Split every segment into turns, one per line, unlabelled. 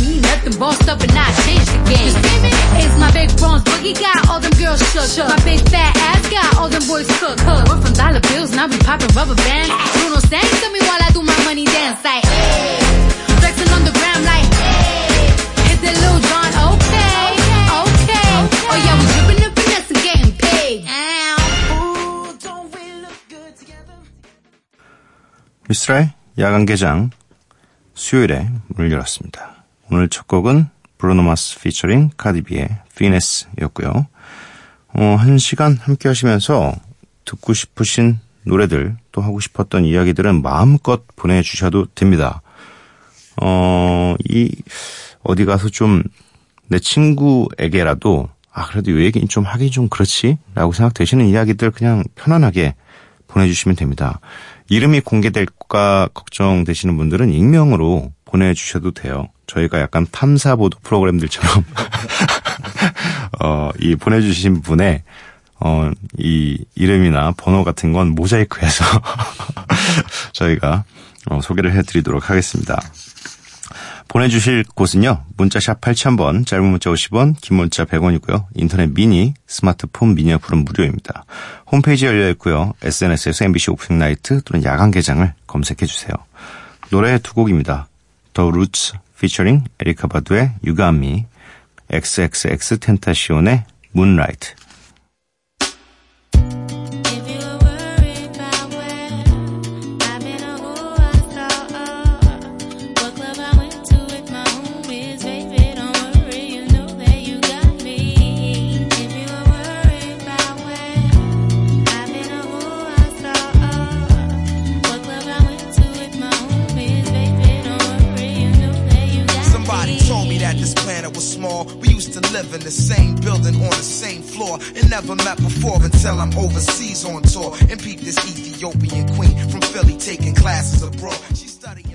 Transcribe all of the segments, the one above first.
Me nothing. Bossed up and I changed the game. It's my big bronze boogie got all them girls shook. My big fat ass got all them boys cook. We're from dollar bills and I be popping rubber bands. Bruno sang to me while I do my money dance like. Hey. Flexing on the gram like. Hey. Hit the Lil Jon, okay, okay. Oh yeah, we dripping and finesse and getting paid. Ooh, don't we look good together?
미스라의 야간 개장 수요일에 문을 열었습니다. 오늘 첫 곡은 브루노마스 피처링 카디비의 피네스였고요. 어, 한 시간 함께 하시면서 듣고 싶으신 노래들 또 하고 싶었던 이야기들은 마음껏 보내주셔도 됩니다. 어, 이, 어디 가서 좀 내 친구에게라도 아, 그래도 이 얘기는 좀 하기 좀 그렇지? 라고 생각되시는 이야기들 그냥 편안하게 보내주시면 됩니다. 이름이 공개될까 걱정되시는 분들은 익명으로 보내주셔도 돼요. 저희가 약간 탐사보도 프로그램들처럼, 어, 이 보내주신 분의, 어, 이 이름이나 번호 같은 건 모자이크해서 저희가 어, 소개를 해드리도록 하겠습니다. 보내주실 곳은요. 문자샵 8000번, 짧은 문자 50원, 긴 문자 100원이고요. 인터넷 미니, 스마트폰 미니 어플은 무료입니다. 홈페이지 열려 있고요. SNS에서 MBC Opening Night 또는 야간 개장을 검색해 주세요. 노래 두 곡입니다. The Roots 피처링 Erykah Badu의
You Got Me,
XXXTentacion의 Moonlight. The same building on the same floor and never met before until I'm overseas on tour and peep this Ethiopian queen from Philly taking classes abroad. She's studying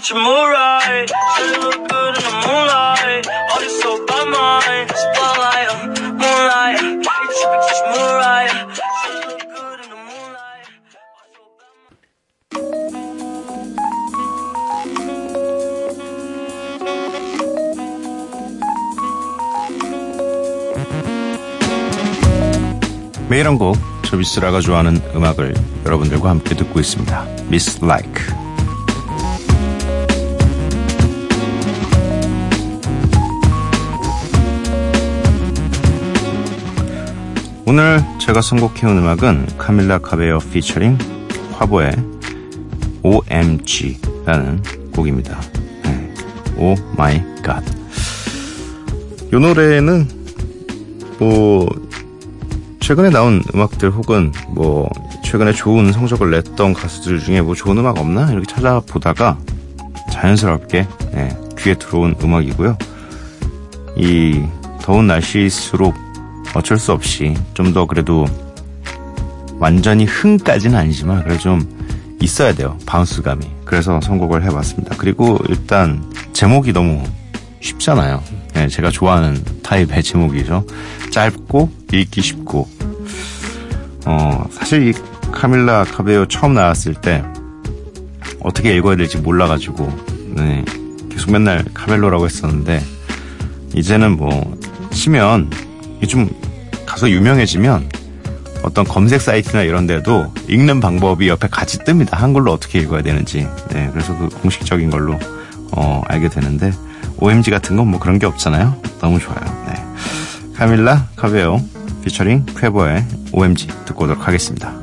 Get your Mariah. Shorty look good in the moonlight. Why you so bad, man? Spotlight, moonlight. You tripping? Get your Mariah. Shorty look good in the moonlight. Why you so bad, man?
매일 한 곡, 저 미스라가 좋아하는 음악을 여러분들과 함께 듣고 있습니다. Miss Like. 오늘 제가 선곡해온 음악은 카밀라 카베어 피처링 화보의 OMG라는 곡입니다. 네. Oh My God. 이 노래는 뭐 최근에 나온 음악들 혹은 뭐 최근에 좋은 성적을 냈던 가수들 중에 뭐 좋은 음악 없나 이렇게 찾아보다가 자연스럽게 예, 귀에 들어온 음악이고요. 이 더운 날씨일수록 어쩔 수 없이 좀 더 그래도 완전히 흥까지는 아니지만 그래도 좀 있어야 돼요 바운스감이. 그래서 선곡을 해봤습니다. 그리고 일단 제목이 너무 쉽잖아요. 예, 제가 좋아하는 타입의 제목이죠. 짧고 읽기 쉽고. 어, 사실 이 카밀라 카베오 처음 나왔을 때 어떻게 읽어야 될지 몰라가지고 네, 계속 맨날 카멜로라고 했었는데 이제는 뭐 치면 좀 가서 유명해지면 어떤 검색 사이트나 이런 데도 읽는 방법이 옆에 같이 뜹니다. 한글로 어떻게 읽어야 되는지. 네, 그래서 그 공식적인 걸로 어, 알게 되는데 OMG 같은 건 뭐 그런 게 없잖아요. 너무 좋아요. 네. 카밀라 카베오 피처링 쾌버의 OMG 듣고 오도록 하겠습니다.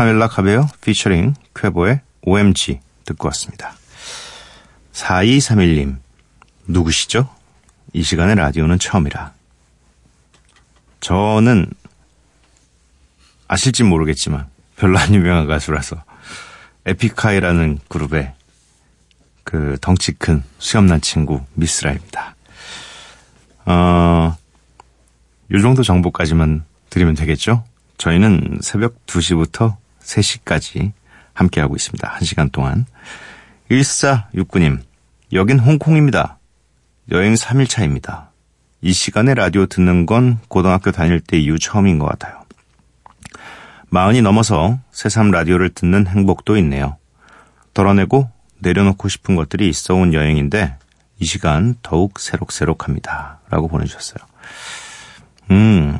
카밀라 카베요 피처링 쾌보의 OMG 듣고 왔습니다. 4231님 누구시죠? 이 시간에 라디오는 처음이라. 저는 아실진 모르겠지만 별로 안 유명한 가수라서 에픽하이라는 그룹의 그 덩치 큰 수염난 친구 미스라입니다. 어, 요 정도 정보까지만 드리면 되겠죠? 저희는 새벽 2시부터 3시까지 함께하고 있습니다. 1시간 동안. 1469님, 여긴 홍콩입니다. 여행 3일차입니다. 이 시간에 라디오 듣는 건 고등학교 다닐 때 이후 처음인 것 같아요. 마흔이 넘어서 새삼 라디오를 듣는 행복도 있네요. 덜어내고 내려놓고 싶은 것들이 있어 온 여행인데 이 시간 더욱 새록새록합니다. 라고 보내주셨어요. 음,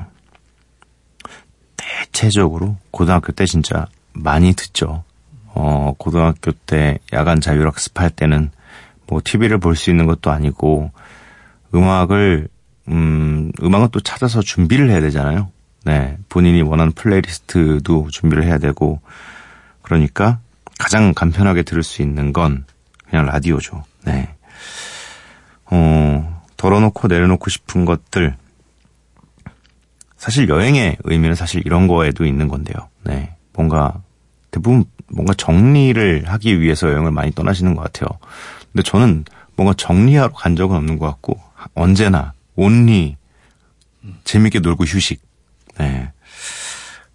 대체적으로 고등학교 때 진짜 많이 듣죠. 어, 고등학교 때 야간 자율학습 할 때는 뭐 TV를 볼 수 있는 것도 아니고 음악을 음, 음악은 또 찾아서 준비를 해야 되잖아요. 네. 본인이 원하는 플레이리스트도 준비를 해야 되고 그러니까 가장 간편하게 들을 수 있는 건 그냥 라디오죠. 네. 어, 덜어놓고 내려놓고 싶은 것들 사실 여행의 의미는 사실 이런 거에도 있는 건데요. 네. 뭔가 대부분 뭔가 정리를 하기 위해서 여행을 많이 떠나시는 것 같아요. 근데 저는 뭔가 정리하러 간 적은 없는 것 같고 언제나 온리 재밌게 놀고 휴식. 네.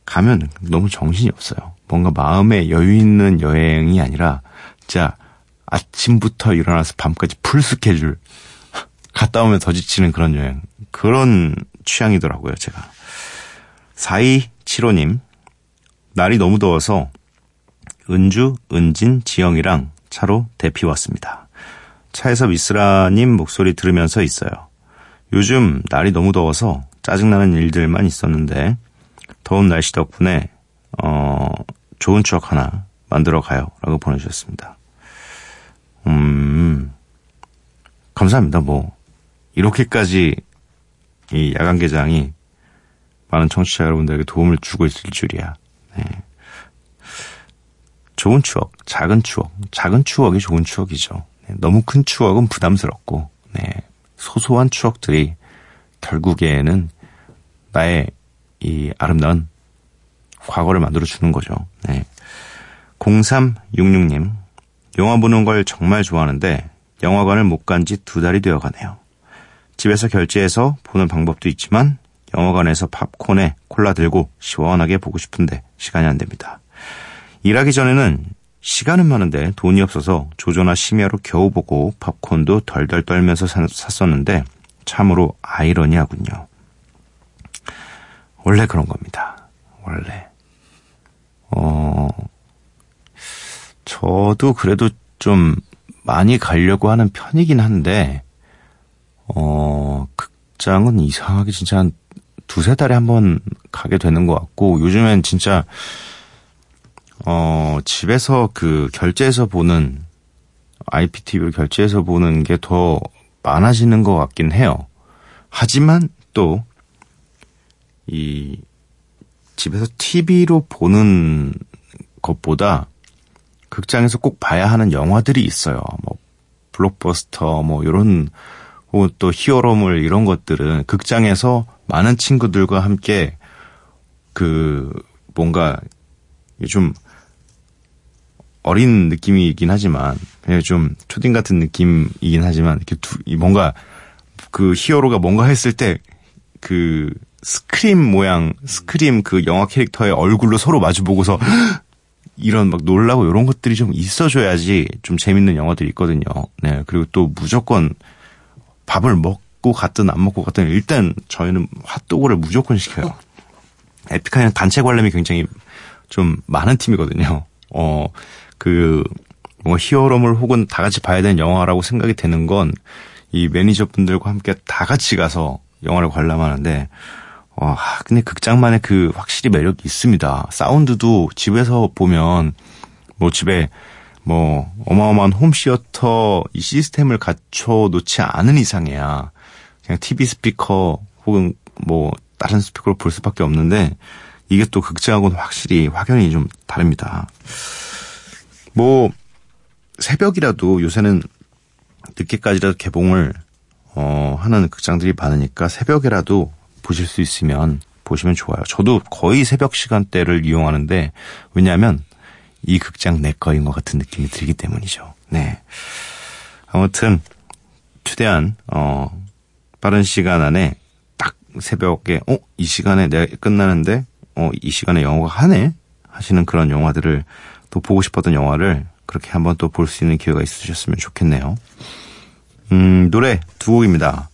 가면 너무 정신이 없어요. 뭔가 마음에 여유 있는 여행이 아니라 진짜 아침부터 일어나서 밤까지 풀 스케줄 갔다 오면 더 지치는 그런 여행. 그런 취향이더라고요, 제가. 4275님, 날이 너무 더워서 은주, 은진, 지영이랑 차로 대피 왔습니다. 차에서 미스라님 목소리 들으면서 있어요. 요즘 날이 너무 더워서 짜증나는 일들만 있었는데 더운 날씨 덕분에 어 좋은 추억 하나 만들어 가요 라고 보내주셨습니다. 음 감사합니다. 뭐 이렇게까지 이 야간 개장이 많은 청취자 여러분들에게 도움을 주고 있을 줄이야. 네. 좋은 추억, 작은 추억, 작은 추억이 좋은 추억이죠. 네, 너무 큰 추억은 부담스럽고, 네, 소소한 추억들이 결국에는 나의 이 아름다운 과거를 만들어 주는 거죠. 네. 0366님, 영화 보는 걸 정말 좋아하는데 영화관을 못 간 지 두 달이 되어 가네요. 집에서 결제해서 보는 방법도 있지만 영화관에서 팝콘에 콜라 들고 시원하게 보고 싶은데 시간이 안 됩니다. 일하기 전에는 시간은 많은데 돈이 없어서 조조나 심야로 겨우 보고 팝콘도 덜덜 떨면서 사- 샀었는데 참으로 아이러니하군요. 원래 그런 겁니다. 원래. 어, 저도 그래도 좀 많이 가려고 하는 편이긴 한데, 어, 극장은 이상하게 진짜 한 두세 달에 한 번 가게 되는 것 같고, 요즘엔 진짜, 어, 집에서 그 결제해서 보는, IPTV를 결제해서 보는 게 더 많아지는 것 같긴 해요. 하지만 또, 이, 집에서 TV로 보는 것보다 극장에서 꼭 봐야 하는 영화들이 있어요. 뭐, 블록버스터, 뭐, 요런, 또 히어로물 이런 것들은 극장에서 많은 친구들과 함께 그, 뭔가, 좀, 어린 느낌이긴 하지만, 그냥 좀 초딩 같은 느낌이긴 하지만, 이렇게 두, 이 뭔가 그 히어로가 뭔가 했을 때 그 스크림 모양 스크림 그 영화 캐릭터의 얼굴로 서로 마주 보고서 이런 막 놀라고 이런 것들이 좀 있어줘야지 좀 재밌는 영화들이 있거든요. 네 그리고 또 무조건 밥을 먹 고 갔든 안 먹고 갔든 일단 저희는 핫도그를 무조건 시켜요. 에픽하이는 단체 관람이 굉장히 좀 많은 팀이거든요. 어, 그, 뭔가 히어로물 혹은 다 같이 봐야 되는 영화라고 생각이 되는 건 이 매니저분들과 함께 다 같이 가서 영화를 관람하는데, 와, 근데 극장만의 그 확실히 매력이 있습니다. 사운드도 집에서 보면 뭐 집에 뭐 어마어마한 홈시어터 이 시스템을 갖춰 놓지 않은 이상이야. 그냥 TV 스피커 혹은 뭐 다른 스피커로 볼 수밖에 없는데 이게 또 극장하고는 확실히 확연히 좀 다릅니다. 뭐 새벽이라도 요새는 늦게까지라도 개봉을 어, 하는 극장들이 많으니까 새벽에라도 보실 수 있으면 보시면 좋아요. 저도 거의 새벽 시간대를 이용하는데 왜냐하면 이 극장 내 거인 것 같은 느낌이 들기 때문이죠. 네. 아무튼 최대한 어 빠른 시간 안에 딱 새벽에 어 이 시간에 내가 끝나는데 어 이 시간에 영화가 하네 하시는 그런 영화들을 또 보고 싶었던 영화를 그렇게 한번 또 볼 수 있는 기회가 있으셨으면 좋겠네요. 음 노래 두 곡입니다.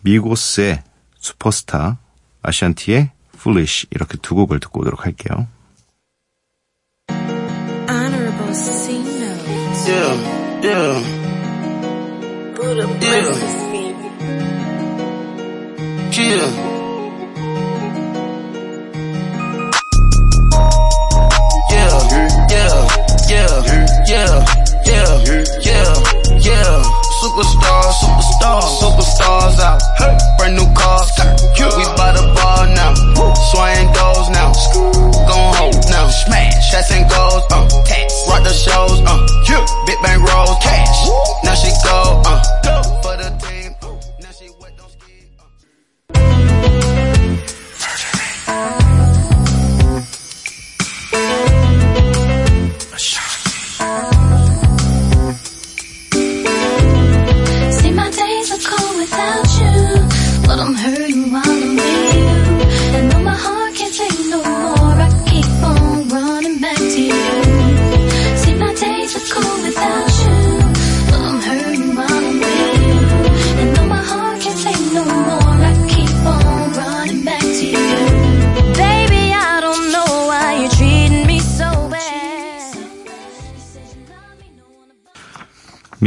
미고스의 슈퍼스타, 아시안티의 Foolish 이렇게 두 곡을 듣고 오도록 할게요.
Yeah, yeah. Superstars, superstars, superstars out. Brand new cars, we by the bar now. Swing goes now, gon' hold now. Smash, shots and goals, uh, tax. Rock the shows, uh, big bang rolls, cash. Now she go, uh, for the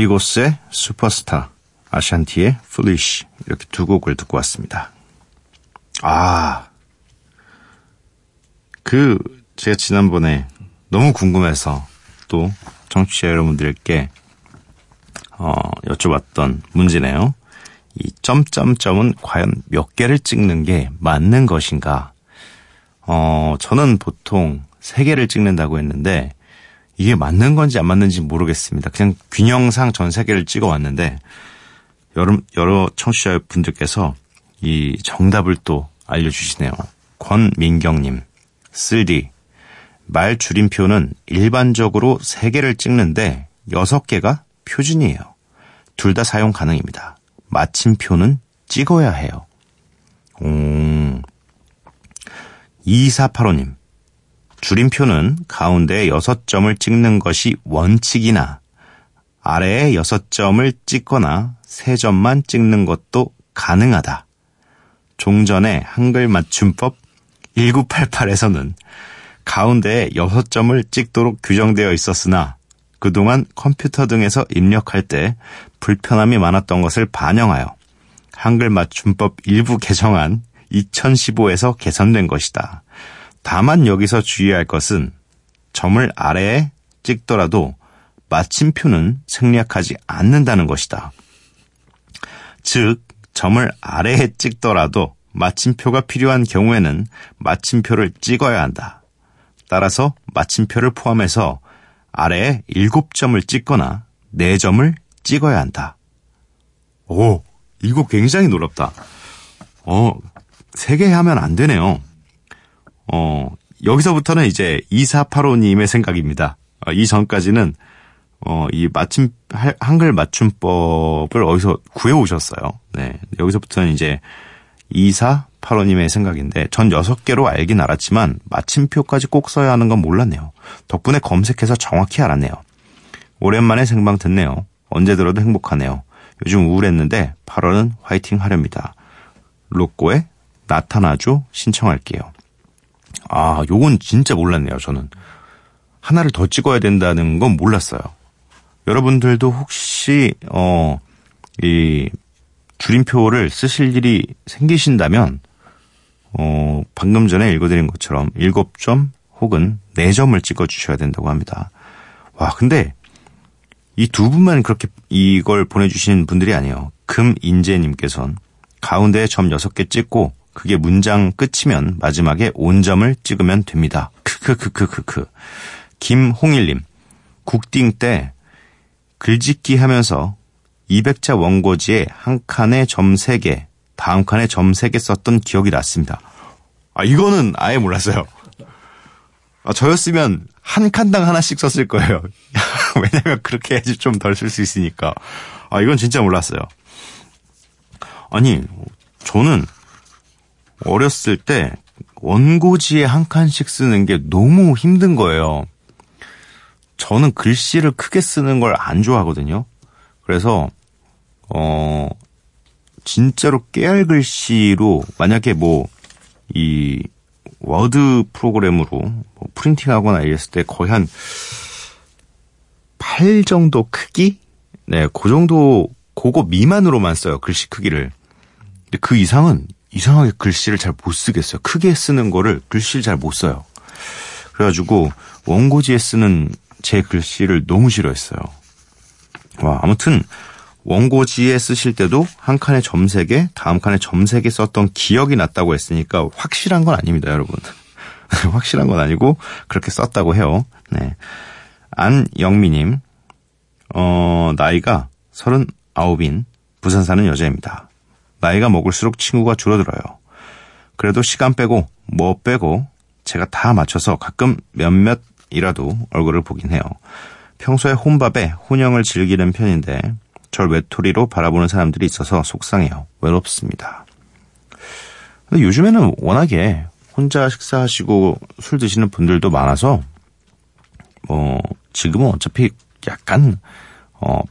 미고스의 슈퍼스타, 아샨티의 Foolish 이렇게 두 곡을 듣고 왔습니다. 아, 그 제가 지난번에 너무 궁금해서 또 정치자 여러분들께 어, 여쭤봤던 문제네요. 이 점점점은 과연 몇 개를 찍는 게 맞는 것인가? 어, 저는 보통 세 개를 찍는다고 했는데 이게 맞는 건지 안 맞는지 모르겠습니다. 그냥 균형상 전세 개를 찍어 왔는데 여러, 여러 청취자 분들께서 이 정답을 또 알려주시네요. 권민경님, 쓸디. 말 줄임표는 일반적으로 3개를 찍는데 6개가 표준이에요. 둘 다 사용 가능입니다. 마침표는 찍어야 해요. 오. 2485님. 줄임표는 가운데 6점을 찍는 것이 원칙이나 아래에 6점을 찍거나 3점만 찍는 것도 가능하다. 종전의 한글 맞춤법 1988에서는 가운데에 6점을 찍도록 규정되어 있었으나 그동안 컴퓨터 등에서 입력할 때 불편함이 많았던 것을 반영하여 한글 맞춤법 일부 개정안 2015에서 개선된 것이다. 다만 여기서 주의할 것은 점을 아래에 찍더라도 마침표는 생략하지 않는다는 것이다. 즉, 점을 아래에 찍더라도 마침표가 필요한 경우에는 마침표를 찍어야 한다. 따라서 마침표를 포함해서 아래에 7점을 찍거나 4점을 찍어야 한다. 오, 이거 굉장히 놀랍다. 어, 3개 하면 안 되네요. 어, 여기서부터는 이제 2485님의 생각입니다. 어, 이 전까지는 어, 이 맞춤, 할- 한글 맞춤법을 어디서 구해오셨어요. 네. 여기서부터는 이제 2485님의 생각인데, 전 6개로 알긴 알았지만, 마침표까지 꼭 써야 하는 건 몰랐네요. 덕분에 검색해서 정확히 알았네요. 오랜만에 생방 듣네요. 언제 들어도 행복하네요. 요즘 우울했는데, 8월은 화이팅 하렵니다. 로꼬의 나타나죠 신청할게요. 아, 요건 진짜 몰랐네요, 저는. 하나를 더 찍어야 된다는 건 몰랐어요. 여러분들도 혹시, 어, 이, 줄임표를 쓰실 일이 생기신다면, 어, 방금 전에 읽어드린 것처럼 7점 혹은 4점을 찍어주셔야 된다고 합니다. 와, 근데 이 두 분만 그렇게 이걸 보내주시는 분들이 아니에요. 금인재님께서는 가운데에 점 6개 찍고 그게 문장 끝이면 마지막에 온점을 찍으면 됩니다. 크크크크크크. 김홍일님, 국딩 때 글짓기 하면서 200자 원고지에 한 칸에 점 3개, 다음 칸에 점 3개 썼던 기억이 났습니다. 아, 이거는 아예 몰랐어요. 아, 저였으면 한 칸당 하나씩 썼을 거예요. 왜냐면 그렇게 해야지 좀 덜 쓸 수 있으니까. 아, 이건 진짜 몰랐어요. 아니, 저는 어렸을 때 원고지에 한 칸씩 쓰는 게 너무 힘든 거예요. 저는 글씨를 크게 쓰는 걸 안 좋아하거든요. 그래서, 어, 진짜로 깨알 글씨로 만약에 뭐, 이, 워드 프로그램으로 뭐 프린팅하거나 이랬을 때 거의 한 8 정도 크기? 네, 그 정도, 그거 미만으로만 써요, 글씨 크기를. 근데 그 이상은 이상하게 글씨를 잘 못 쓰겠어요. 크게 쓰는 거를 글씨를 잘 못 써요. 그래가지고 원고지에 쓰는 제 글씨를 너무 싫어했어요. 와, 아무튼 원고지에 쓰실 때도 한 칸에 점 3개, 다음 칸에 점 3개 썼던 기억이 났다고 했으니까 확실한 건 아닙니다, 여러분. 확실한 건 아니고 그렇게 썼다고 해요. 네. 안영미님, 어, 나이가 39인 부산 사는 여자입니다. 나이가 먹을수록 친구가 줄어들어요. 그래도 시간 빼고 뭐 빼고 제가 다 맞춰서 가끔 몇몇이라도 얼굴을 보긴 해요. 평소에 혼밥에 혼영을 즐기는 편인데 절 외톨이로 바라보는 사람들이 있어서 속상해요. 외롭습니다. 근데 요즘에는 워낙에 혼자 식사하시고 술 드시는 분들도 많아서 뭐 지금은 어차피 약간 어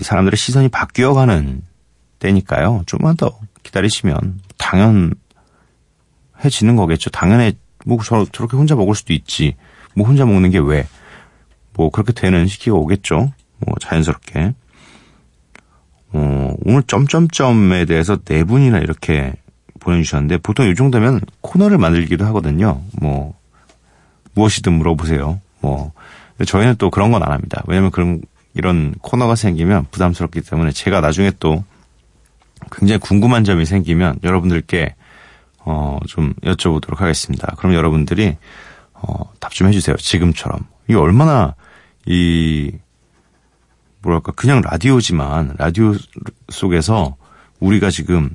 이 사람들의 시선이 바뀌어가는 때니까요. 좀만 더 기다리시면 당연해지는 거겠죠. 당연해 뭐 저, 저렇게 혼자 먹을 수도 있지. 뭐 혼자 먹는 게 왜? 뭐 그렇게 되는 시기가 오겠죠. 뭐 자연스럽게. 어, 오늘 점점점에 대해서 네 분이나 이렇게 보내주셨는데 보통 이 정도면 코너를 만들기도 하거든요. 뭐 무엇이든 물어보세요. 뭐 저희는 또 그런 건 안 합니다. 왜냐면 그런 이런 코너가 생기면 부담스럽기 때문에 제가 나중에 또 굉장히 궁금한 점이 생기면 여러분들께 어, 좀 여쭤보도록 하겠습니다. 그럼 여러분들이 어, 답 좀 해주세요. 지금처럼 이게 얼마나 이 뭐랄까 그냥 라디오지만 라디오 속에서 우리가 지금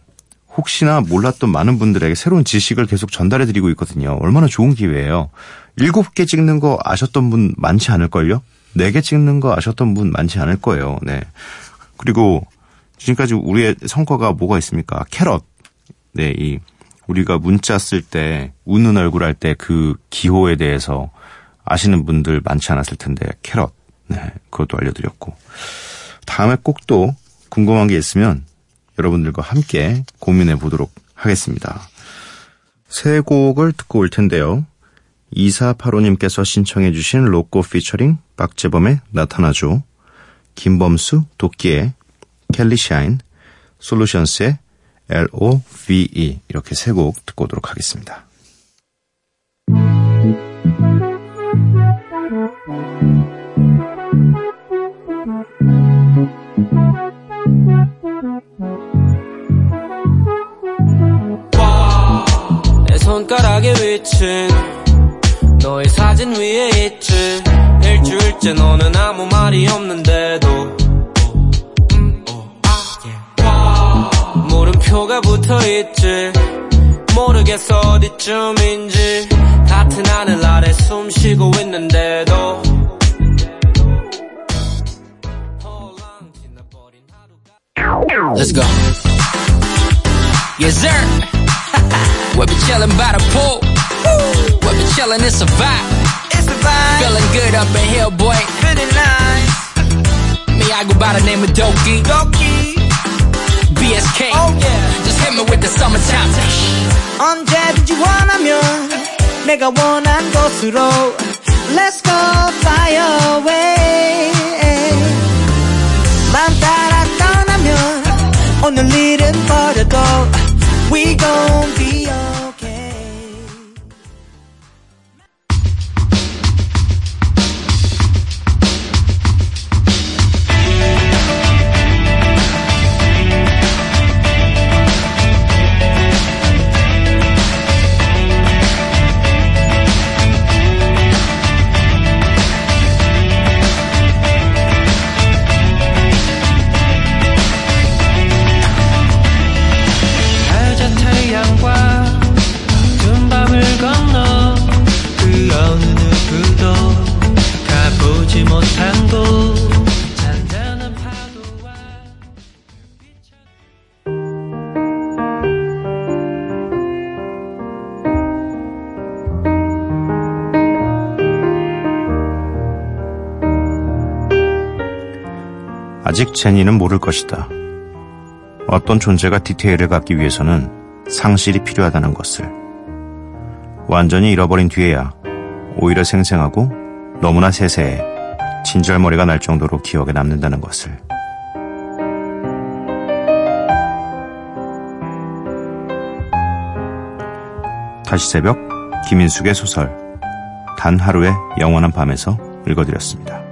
혹시나 몰랐던 많은 분들에게 새로운 지식을 계속 전달해 드리고 있거든요. 얼마나 좋은 기회예요. 일곱 개 찍는 거 아셨던 분 많지 않을걸요? 네 개 찍는 거 아셨던 분 많지 않을 거예요. 네. 그리고 지금까지 우리의 성과가 뭐가 있습니까? 캐럿. 네, 이 우리가 문자 쓸 때 웃는 얼굴 할 때 그 기호에 대해서 아시는 분들 많지 않았을 텐데 캐럿. 네, 그것도 알려드렸고 다음에 꼭 또 궁금한 게 있으면 여러분들과 함께 고민해 보도록 하겠습니다. 새 곡을 듣고 올 텐데요. 2485님께서 신청해 주신 로꼬 피처링 박재범의 나타나죠. 김범수 도끼의 켈리 샤인, 솔루션스의 L-O-V-E 이렇게 세 곡 듣고 오도록 하겠습니다.
내 손가락에 위친 너의 사진 위에 있지 일주일째 너는 아무 말이 없는데도 모르겠어 어디쯤인지. 같은 하늘 아래 있는데도.
Let's go. Yes sir. We'll be chilling by the pool. We'll be chilling, it's a vibe.
It's a vibe.
Feeling good up in here boy.
Feeling nice.
Me I go by the name of Doki.
Doki.
BSK
Oh yeah
Just hit me with the summertime.
언제든지 원하면 내가 원한 곳으로 Let's go fly away 맘 따라 떠나면 오늘 일은 버려도 We gon' be okay
아직 제니는 모를 것이다. 어떤 존재가 디테일을 갖기 위해서는 상실이 필요하다는 것을. 완전히 잃어버린 뒤에야 오히려 생생하고 너무나 세세해 진절머리가 날 정도로 기억에 남는다는 것을. 다시 새벽 김인숙의 소설 단 하루의 영원한 밤에서 읽어드렸습니다.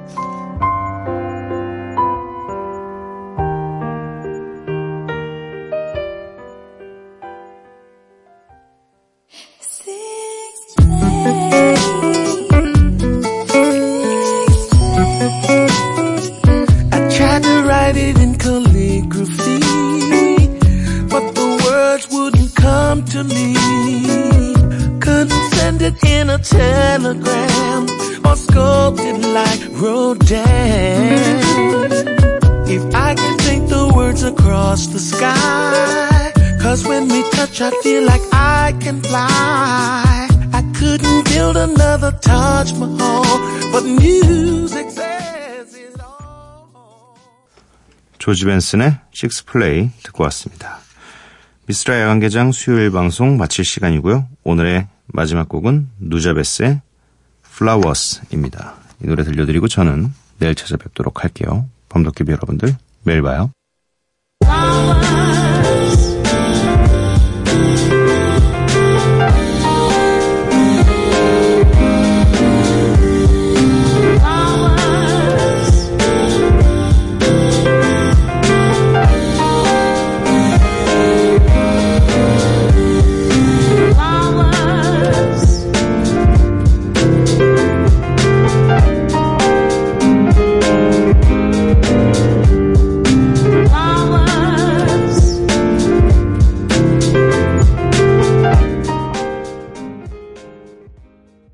조지 벤슨의 식스 플레이 듣고 왔습니다. 미스라 야간개장 수요일 방송 마칠 시간이고요. 오늘의 마지막 곡은 누자베스의 Flowers입니다. 이 노래 들려드리고 저는 내일 찾아뵙도록 할게요. 범덕기비 여러분들 매일 봐요.